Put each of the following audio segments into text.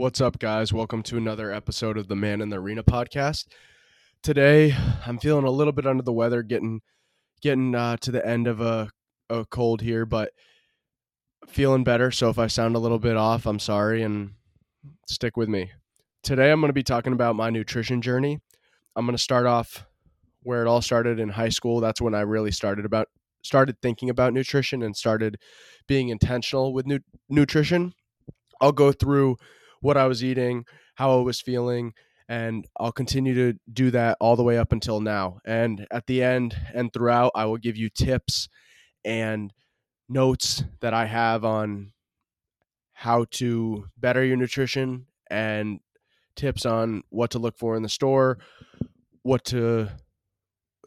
What's up, guys? Welcome to another episode of the Man in the Arena podcast. Today, I'm feeling a little bit under the weather, getting getting uh, to the end of a, a cold here, but feeling better. So if I sound a little bit off, I'm sorry, and stick with me. Today, I'm going to be talking about my nutrition journey. I'm going to start off where it all started in high school. That's when I really started about started thinking about nutrition and started being intentional with nu- nutrition. I'll go through what I was eating, how I was feeling, and I'll continue to do that all the way up until now. And at the end and throughout, I will give you tips and notes that I have on how to better your nutrition and tips on what to look for in the store, what to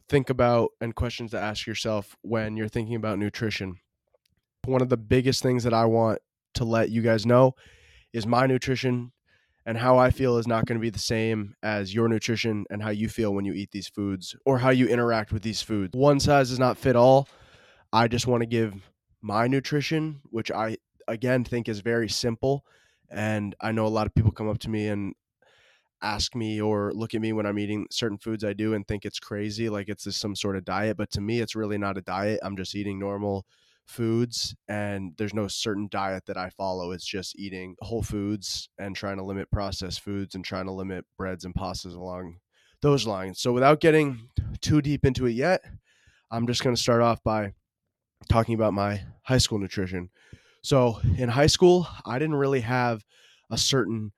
think about, and questions to ask yourself when you're thinking about nutrition. One of the biggest things that I want to let you guys know is my nutrition and how I feel is not going to be the same as your nutrition and how you feel when you eat these foods or how you interact with these foods. One size does not fit all. I just want to give my nutrition, which I again think is very simple. And I know a lot of people come up to me and ask me or look at me when I'm eating certain foods I do and think it's crazy, like it's just some sort of diet. But to me, it's really not a diet. I'm just eating normal foods and there's no certain diet that I follow. It's just eating whole foods and trying to limit processed foods and trying to limit breads and pastas along those lines. So without getting too deep into it yet, I'm just going to start off by talking about my high school nutrition. So in high school, I didn't really have a certain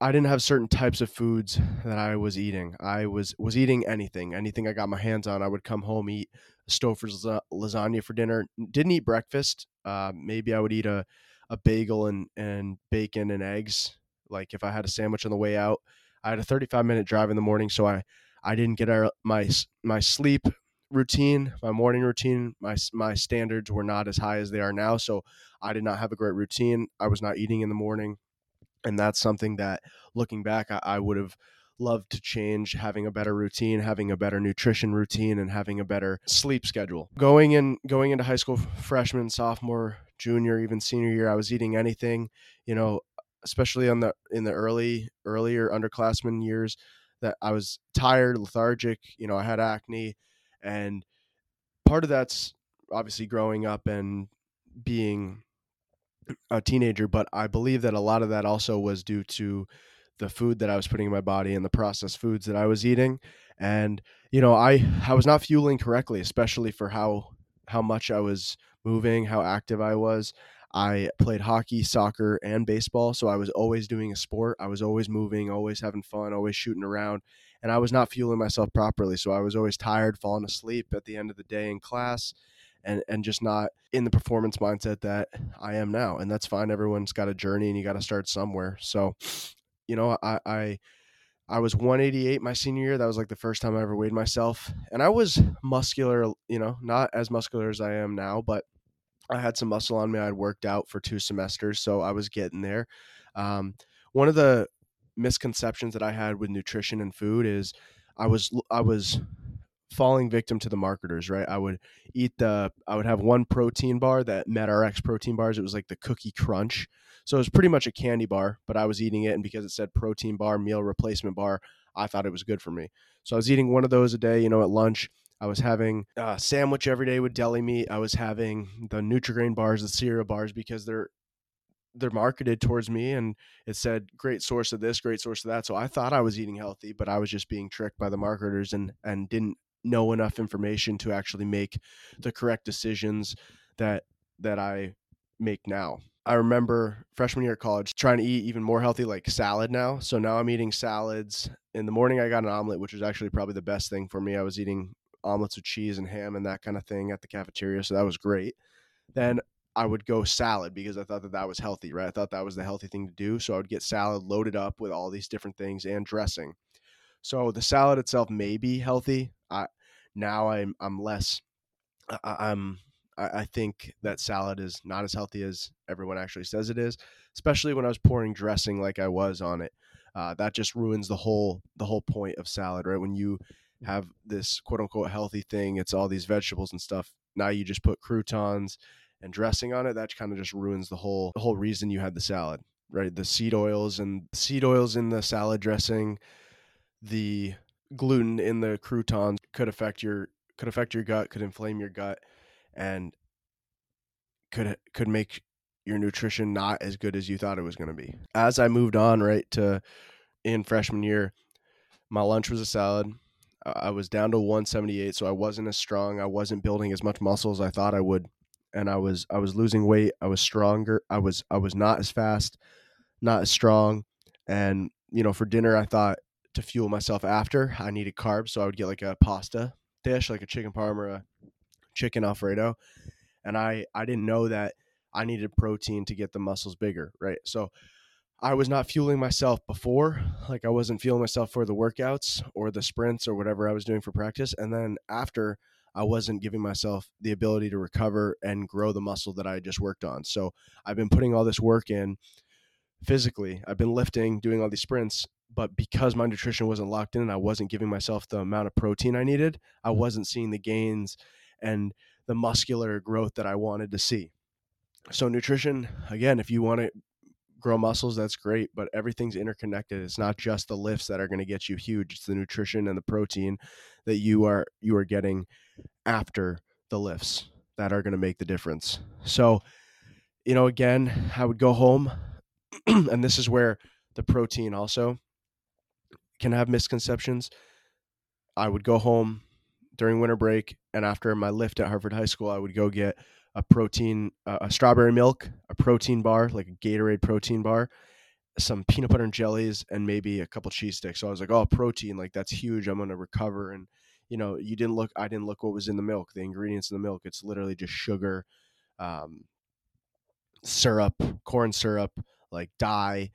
I didn't have certain types of foods that I was eating. I was was eating anything, anything I got my hands on. I would come home eat Stouffer's lasagna for dinner. Didn't eat breakfast. Uh, maybe I would eat a, a bagel and and bacon and eggs. Like if I had a sandwich on the way out. I had a 35 minute drive in the morning, so I I didn't get our, my my sleep routine, my morning routine. My my standards were not as high as they are now, so I did not have a great routine. I was not eating in the morning and that's something that looking back I, I would have loved to change having a better routine having a better nutrition routine and having a better sleep schedule. Going in going into high school freshman sophomore junior even senior year i was eating anything you know especially on the in the early earlier underclassmen years that i was tired lethargic you know i had acne. And part of that's obviously growing up and being a teenager, but I believe that a lot of that also was due to the food that I was putting in my body and the processed foods that I was eating. And you know, I I was not fueling correctly, especially for how how much I was moving, how active I was. I played hockey, soccer, and baseball, so I was always doing a sport. I was always moving, always having fun, always shooting around, and I was not fueling myself properly. So I was always tired, falling asleep at the end of the day in class and and just not in the performance mindset that I am now. And that's fine. Everyone's got a journey and you got to start somewhere. So, you know, I, I I was 188 my senior year. That was like the first time I ever weighed myself. And I was muscular, you know, not as muscular as I am now, but I had some muscle on me. I'd worked out for two semesters, so I was getting there. Um, one of the misconceptions that I had with nutrition and food is I was I was falling victim to the marketers, right? I would eat the I would have one protein bar that MET-Rx protein bars. It was like the cookie crunch. So it was pretty much a candy bar, but I was eating it and because it said protein bar, meal replacement bar, I thought it was good for me. So I was eating one of those a day, you know, at lunch. I was having a sandwich every day with deli meat. I was having the Nutri-Grain bars, the cereal bars because they're they're marketed towards me and it said great source of this great source of that so i thought i was eating healthy but i was just being tricked by the marketers and and didn't know enough information to actually make the correct decisions that that I make now. I remember freshman year of college trying to eat even more healthy, like salad now. So now I'm eating salads. In the morning, I got an omelet, which was actually probably the best thing for me. I was eating omelets with cheese and ham and that kind of thing at the cafeteria. So that was great. Then I would go salad because I thought that that was healthy, right? I thought that was the healthy thing to do. So I would get salad loaded up with all these different things and dressing. So the salad itself may be healthy. I now I'm I'm less. I, am I, I think that salad is not as healthy as everyone actually says it is, especially when I was pouring dressing like I was on it. Uh, that just ruins the whole the whole point of salad, right? When you have this quote unquote healthy thing, it's all these vegetables and stuff. Now you just put croutons and dressing on it. That kind of just ruins the whole the whole reason you had the salad. right? The seed oils and seed oils in the salad dressing, the gluten in the croutons could affect your could affect your gut, could inflame your gut, and could could make your nutrition not as good as you thought it was going to be. As I moved on, right to in freshman year, my lunch was a salad. I was down to 178, so I wasn't as strong. I wasn't building as much muscle as I thought I would, and I was I was losing weight. I was stronger. I was I was not as fast, not as strong, and you know for dinner I thought to fuel myself after I needed carbs, so I would get like a pasta dish, like a chicken parm or a chicken alfredo, and I I didn't know that I needed protein to get the muscles bigger, right? So I was not fueling myself before, like I wasn't fueling myself for the workouts or the sprints or whatever I was doing for practice. And then after, I wasn't giving myself the ability to recover and grow the muscle that I just worked on. So I've been putting all this work in physically. I've been lifting, doing all these sprints, but because my nutrition wasn't locked in and I wasn't giving myself the amount of protein I needed, I mm-hmm. wasn't seeing the gains and the muscular growth that I wanted to see. So nutrition, again, if you want to grow muscles, that's great, but everything's interconnected. It's not just the lifts that are going to get you huge. It's the nutrition and the protein that you are you are getting after the lifts that are going to make the difference. So, you know, again, I would go home and this is where the protein also can have misconceptions. I would go home during winter break and after my lift at Harvard High School, I would go get a protein, uh, a strawberry milk, a protein bar, like a Gatorade protein bar, some peanut butter and jellies, and maybe a couple cheese sticks. So I was like, oh, protein, like that's huge. I'm going to recover. And, you know, you didn't look, I didn't look what was in the milk, the ingredients in the milk. It's literally just sugar, um, syrup, corn syrup, like dye,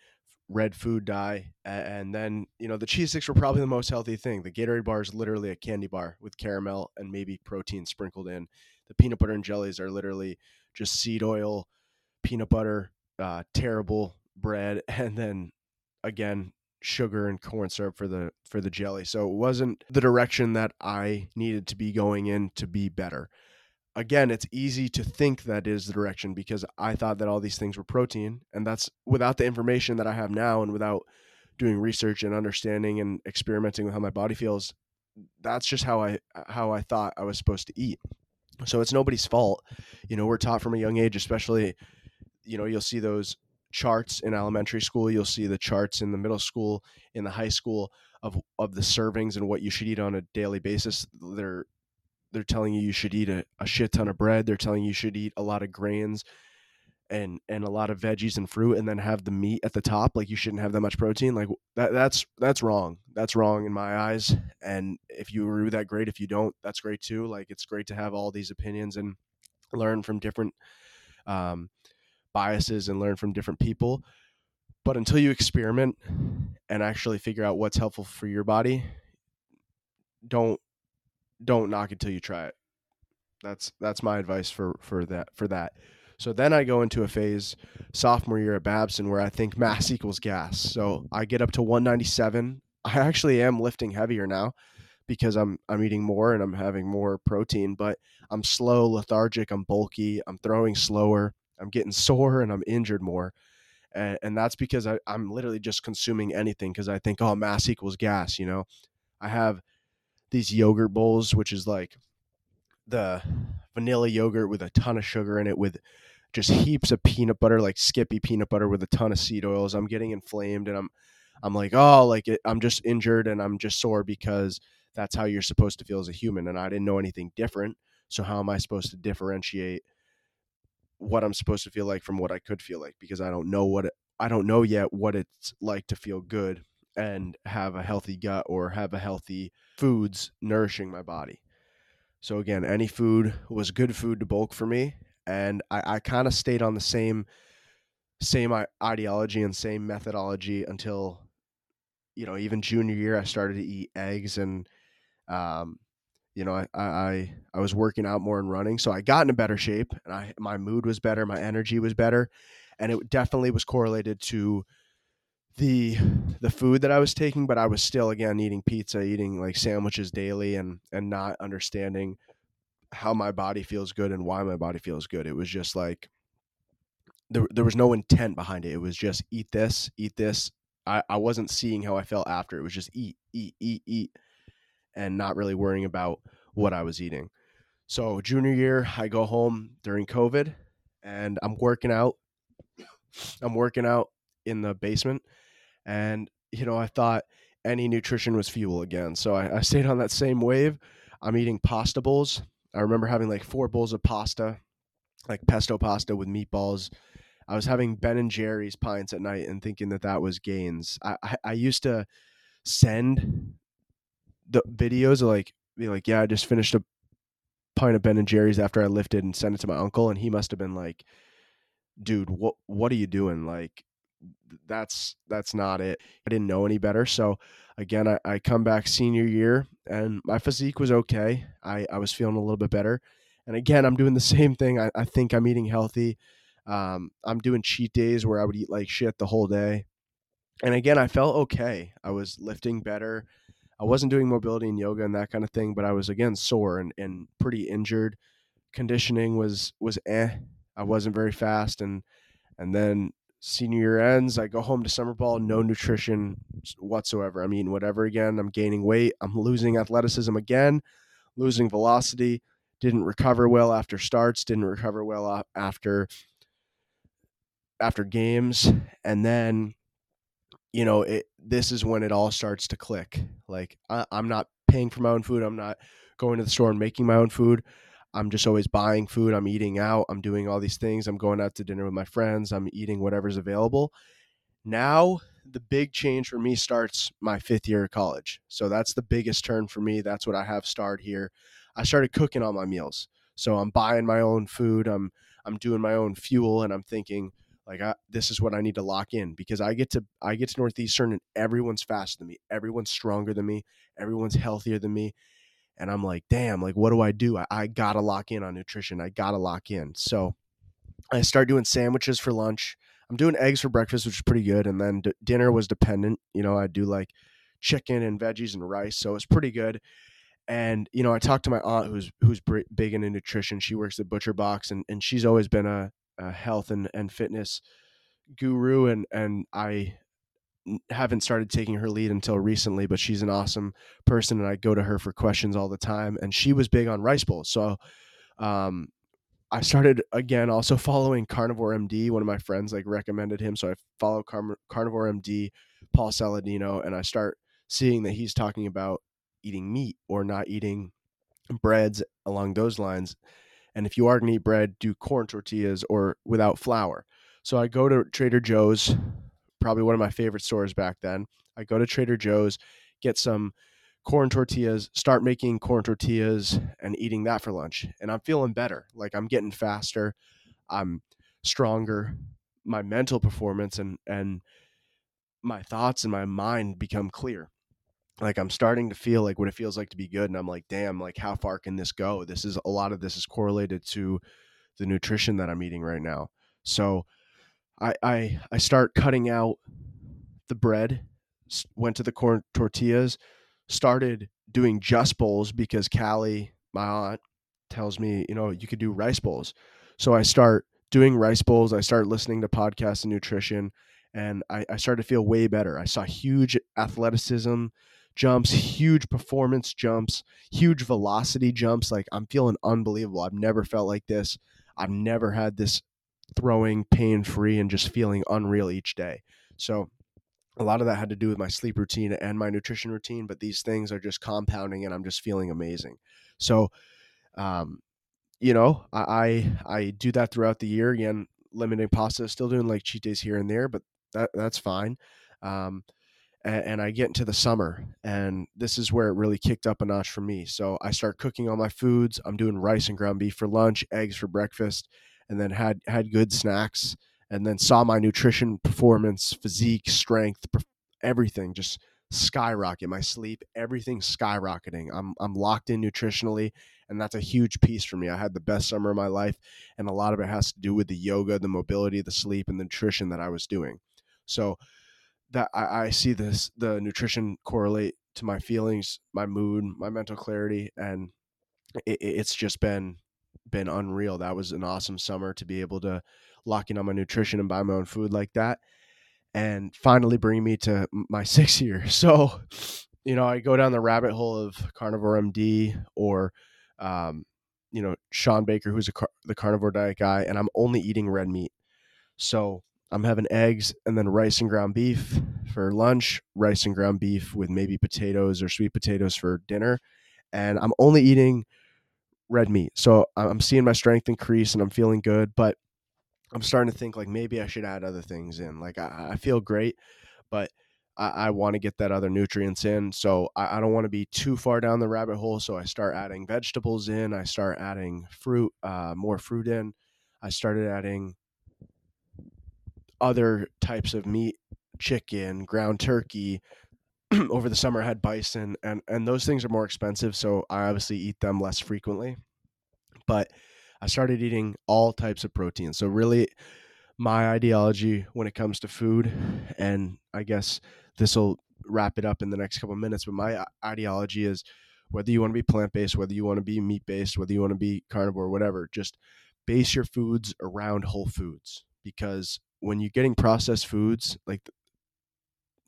red food dye. And then, you know, the cheese sticks were probably the most healthy thing. The Gatorade bar is literally a candy bar with caramel and maybe protein sprinkled in the peanut butter and jellies are literally just seed oil, peanut butter, uh, terrible bread, and then again sugar and corn syrup for the for the jelly. So it wasn't the direction that I needed to be going in to be better. Again, it's easy to think that is the direction because I thought that all these things were protein, and that's without the information that I have now and without doing research and understanding and experimenting with how my body feels. That's just how I how I thought I was supposed to eat. So it's nobody's fault. You know, we're taught from a young age, especially, you know, you'll see those charts in elementary school, you'll see the charts in the middle school, in the high school of of the servings and what you should eat on a daily basis. They're they're telling you you should eat a, a shit ton of bread. They're telling you should eat a lot of grains and and a lot of veggies and fruit and then have the meat at the top like you shouldn't have that much protein like that that's that's wrong that's wrong in my eyes and if you agree with that great if you don't that's great too like it's great to have all these opinions and learn from different um, biases and learn from different people but until you experiment and actually figure out what's helpful for your body don't don't knock it till you try it that's that's my advice for for that for that so then I go into a phase sophomore year at Babson where I think mass equals gas. So I get up to 197. I actually am lifting heavier now because I'm I'm eating more and I'm having more protein, but I'm slow, lethargic, I'm bulky, I'm throwing slower, I'm getting sore and I'm injured more. And, and that's because I, I'm literally just consuming anything because I think, oh, mass equals gas, you know. I have these yogurt bowls, which is like the vanilla yogurt with a ton of sugar in it with just heaps of peanut butter, like Skippy peanut butter with a ton of seed oils. I'm getting inflamed and I'm I'm like, oh, like it, I'm just injured and I'm just sore because that's how you're supposed to feel as a human. And I didn't know anything different. So how am I supposed to differentiate what I'm supposed to feel like from what I could feel like? Because I don't know what it, I don't know yet what it's like to feel good and have a healthy gut or have a healthy foods nourishing my body. So again, any food was good food to bulk for me, and I, I kind of stayed on the same same ideology and same methodology until you know even junior year I started to eat eggs and um, you know I, I I was working out more and running, so I got in a better shape, and I my mood was better, my energy was better, and it definitely was correlated to the the food that I was taking, but I was still again eating pizza, eating like sandwiches daily, and and not understanding how my body feels good and why my body feels good. It was just like there, there was no intent behind it. It was just eat this, eat this. I, I wasn't seeing how I felt after. It was just eat, eat, eat, eat, and not really worrying about what I was eating. So junior year, I go home during COVID and I'm working out. I'm working out in the basement. And, you know, I thought any nutrition was fuel again. So I, I stayed on that same wave. I'm eating pasta bowls. I remember having like four bowls of pasta, like pesto pasta with meatballs. I was having Ben and Jerry's pints at night and thinking that that was gains. I, I, I used to send the videos of like, be like, yeah, I just finished a pint of Ben and Jerry's after I lifted and sent it to my uncle, and he must have been like, "Dude, what what are you doing? Like, that's that's not it." I didn't know any better, so again, I, I come back senior year, and my physique was okay. I I was feeling a little bit better, and again, I'm doing the same thing. I, I think I'm eating healthy. Um, I'm doing cheat days where I would eat like shit the whole day, and again, I felt okay. I was lifting better. I wasn't doing mobility and yoga and that kind of thing, but I was again sore and, and pretty injured. Conditioning was was eh. I wasn't very fast and and then senior year ends, I go home to summer ball, no nutrition whatsoever. I'm eating whatever again. I'm gaining weight. I'm losing athleticism again, losing velocity. Didn't recover well after starts. Didn't recover well after after games, and then you know, it, this is when it all starts to click. Like I, I'm not paying for my own food. I'm not going to the store and making my own food. I'm just always buying food. I'm eating out. I'm doing all these things. I'm going out to dinner with my friends. I'm eating whatever's available. Now, the big change for me starts my fifth year of college. So that's the biggest turn for me. That's what I have started here. I started cooking all my meals. So I'm buying my own food. I'm I'm doing my own fuel, and I'm thinking, like I, this is what I need to lock in because I get to I get to Northeastern and everyone's faster than me, everyone's stronger than me, everyone's healthier than me, and I'm like, damn, like what do I do? I, I gotta lock in on nutrition. I gotta lock in. So I start doing sandwiches for lunch. I'm doing eggs for breakfast, which is pretty good, and then d- dinner was dependent. You know, I do like chicken and veggies and rice, so it's pretty good. And you know, I talked to my aunt who's who's big into nutrition. She works at Butcher Box, and and she's always been a a health and, and fitness guru and and I haven't started taking her lead until recently, but she's an awesome person and I go to her for questions all the time and she was big on rice bowls. So um I started again also following Carnivore MD. One of my friends like recommended him, so I follow Car- Carnivore MD, Paul Saladino, and I start seeing that he's talking about eating meat or not eating breads along those lines. And if you are going to eat bread, do corn tortillas or without flour. So I go to Trader Joe's, probably one of my favorite stores back then. I go to Trader Joe's, get some corn tortillas, start making corn tortillas and eating that for lunch. And I'm feeling better. Like I'm getting faster. I'm stronger. My mental performance and and my thoughts and my mind become clear like I'm starting to feel like what it feels like to be good and I'm like damn like how far can this go this is a lot of this is correlated to the nutrition that I'm eating right now so I I I start cutting out the bread went to the corn tortillas started doing just bowls because Callie my aunt tells me you know you could do rice bowls so I start doing rice bowls I start listening to podcasts and nutrition and I, I started to feel way better I saw huge athleticism jumps, huge performance jumps, huge velocity jumps. Like I'm feeling unbelievable. I've never felt like this. I've never had this throwing pain free and just feeling unreal each day. So a lot of that had to do with my sleep routine and my nutrition routine, but these things are just compounding and I'm just feeling amazing. So, um, you know, I, I, I do that throughout the year again, limiting pasta, still doing like cheat days here and there, but that that's fine. Um, and, and I get into the summer, and this is where it really kicked up a notch for me. So I start cooking all my foods. I'm doing rice and ground beef for lunch, eggs for breakfast, and then had had good snacks, and then saw my nutrition, performance, physique, strength, everything just skyrocket. My sleep, everything skyrocketing. I'm I'm locked in nutritionally, and that's a huge piece for me. I had the best summer of my life, and a lot of it has to do with the yoga, the mobility, the sleep, and the nutrition that I was doing. So that I, I see this the nutrition correlate to my feelings, my mood, my mental clarity, and it, it's just been been unreal. That was an awesome summer to be able to lock in on my nutrition and buy my own food like that and finally bring me to my sixth year so you know i go down the rabbit hole of carnivore md or um, you know shawn baker who's car- the carnivore diet guy and i'm only eating red meat so i'm having eggs and then rice and ground beef for lunch rice and ground beef with maybe potatoes or sweet potatoes for dinner and i'm only eating red meat. So I'm seeing my strength increase and I'm feeling good, but I'm starting to think like maybe I should add other things in. Like I, I feel great, but I, I want to get that other nutrients in. So I, I don't want to be too far down the rabbit hole. So I start adding vegetables in. I start adding fruit, uh, more fruit in. I started adding other types of meat, chicken, ground turkey. Over the summer, had bison, and and those things are more expensive, so I obviously eat them less frequently. But I started eating all types of protein. So really my ideology when it comes to food and I guess this will wrap it up in the next couple minutes, but my uh, ideology is whether you want to be plant-based, whether you want to be meat-based, whether you want to be carnivore, whatever, just base your foods around whole foods because when you're getting processed foods like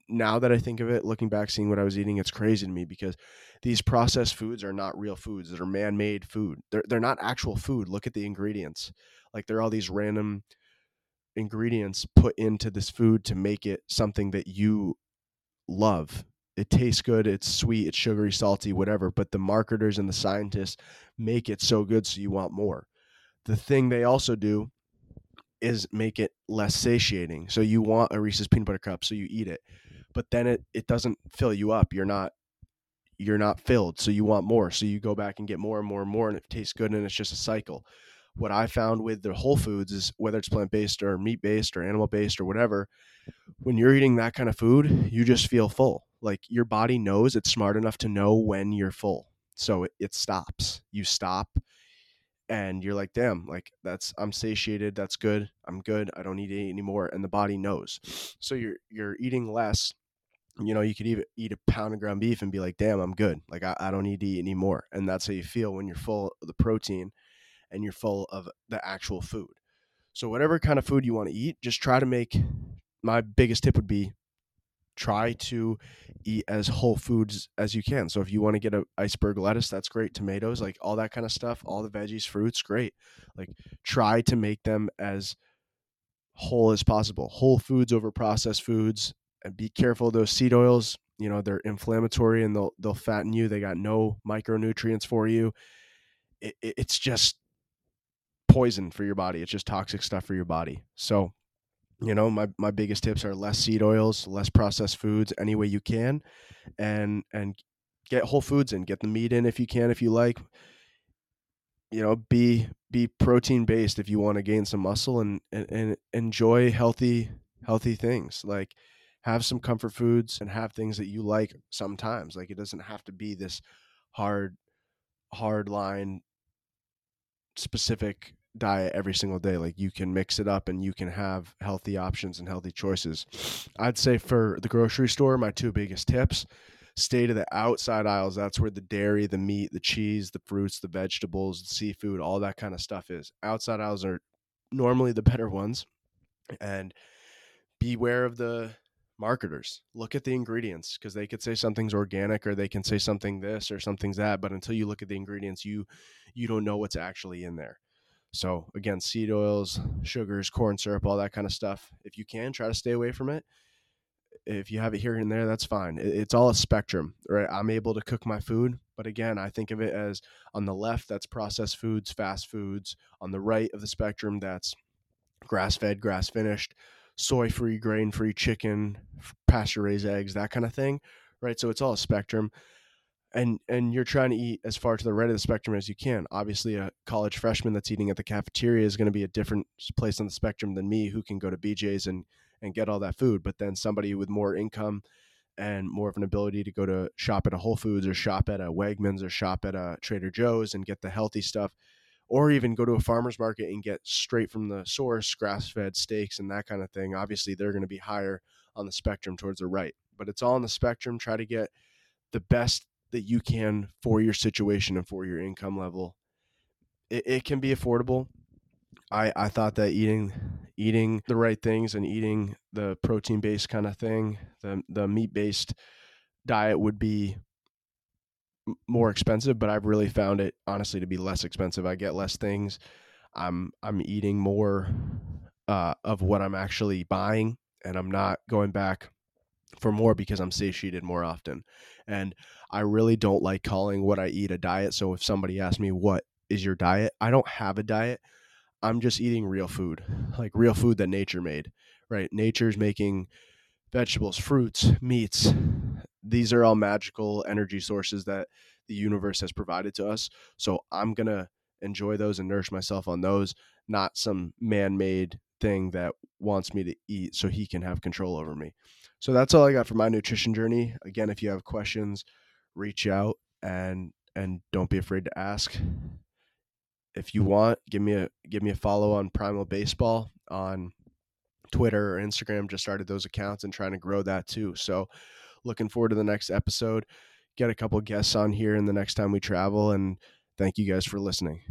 now that I think of it, looking back, seeing what I was eating, it's crazy to me because these processed foods are not real foods. They're man-made food. They're they're not actual food. Look at the ingredients. Like they're all these random ingredients put into this food to make it something that you love. It tastes good, it's sweet, it's sugary, salty, whatever, but the marketers and the scientists make it so good so you want more. The thing they also do is make it less satiating. So you want a Reese's peanut butter cup, so you eat it but then it it doesn't fill you up. You're not you're not filled, so you want more. So you go back and get more and more and more, and it tastes good, and it's just a cycle. What I found with the whole foods is whether it's plant based or meat based or animal based or whatever, when you're eating that kind of food, you just feel full. Like your body knows it's smart enough to know when you're full. So it, it stops. You stop and you're like, damn, like that's I'm satiated, that's good, I'm good, I don't need to eat anymore. And the body knows. So mm. you're you're eating less you know, you could even eat a pound of ground beef and be like, damn, I'm good. Like, I, I don't need to eat anymore. And that's how you feel when you're full of the protein and you're full of the actual food. So, whatever kind of food you want to eat, just try to make my biggest tip would be try to eat as whole foods as you can. So, if you want to get a iceberg lettuce, that's great. Tomatoes, like all that kind of stuff, all the veggies, fruits, great. Like, try to make them as whole as possible. Whole foods over processed foods and be careful those seed oils you know they're inflammatory and they'll they'll fatten you they got no micronutrients for you it, it's just poison for your body it's just toxic stuff for your body so you know my, my biggest tips are less seed oils less processed foods any way you can and and get whole foods in get the meat in if you can if you like you know be be protein based if you want to gain some muscle and, and, and enjoy healthy healthy things like have some comfort foods and have things that you like sometimes. Like it doesn't have to be this hard, hard line specific diet every single day. Like you can mix it up and you can have healthy options and healthy choices. I'd say for the grocery store, my two biggest tips stay to the outside aisles. That's where the dairy, the meat, the cheese, the fruits, the vegetables, the seafood, all that kind of stuff is. Outside aisles are normally the better ones. And beware of the marketers look at the ingredients because they could say something's organic or they can say something this or something's that but until you look at the ingredients you you don't know what's actually in there so again seed oils sugars corn syrup all that kind of stuff if you can try to stay away from it if you have it here and there that's fine it's all a spectrum right i'm able to cook my food but again i think of it as on the left that's processed foods fast foods on the right of the spectrum that's grass fed grass finished soy free, grain free chicken, pasture raised eggs, that kind of thing, right? So it's all a spectrum. And, and you're trying to eat as far to the right of the spectrum as you can. Obviously, a college freshman that's eating at the cafeteria is going to be a different place on the spectrum than me, who can go to BJ's and and get all that food. But then somebody with more income and more of an ability to go to shop at a Whole Foods or shop at a Wegmans or shop at a Trader Joe's and get the healthy stuff or even go to a farmer's market and get straight from the source grass fed steaks and that kind of thing. Obviously, they're going to be higher on the spectrum towards the right, but it's all on the spectrum. Try to get the best that you can for your situation and for your income level. It, it can be affordable. I I thought that eating eating the right things and eating the protein based kind of thing, the the meat based diet would be more expensive, but I've really found it honestly to be less expensive. I get less things. I'm I'm eating more uh, of what I'm actually buying, and I'm not going back for more because I'm satiated more often. And I really don't like calling what I eat a diet. So if somebody asks me what is your diet, I don't have a diet. I'm just eating real food, like real food that nature made. Right? Nature's making vegetables, fruits, meats, these are all magical energy sources that the universe has provided to us. So I'm going to enjoy those and nourish myself on those, not some man made thing that wants me to eat so he can have control over me. So that's all I got for my nutrition journey. Again, if you have questions, reach out and and don't be afraid to ask. If you want, give me a give me a follow on Primal Baseball on Twitter or Instagram. Just started those accounts and trying to grow that too. So looking forward to the next episode. Get a couple guests on here in the next time we travel. And thank you guys for listening.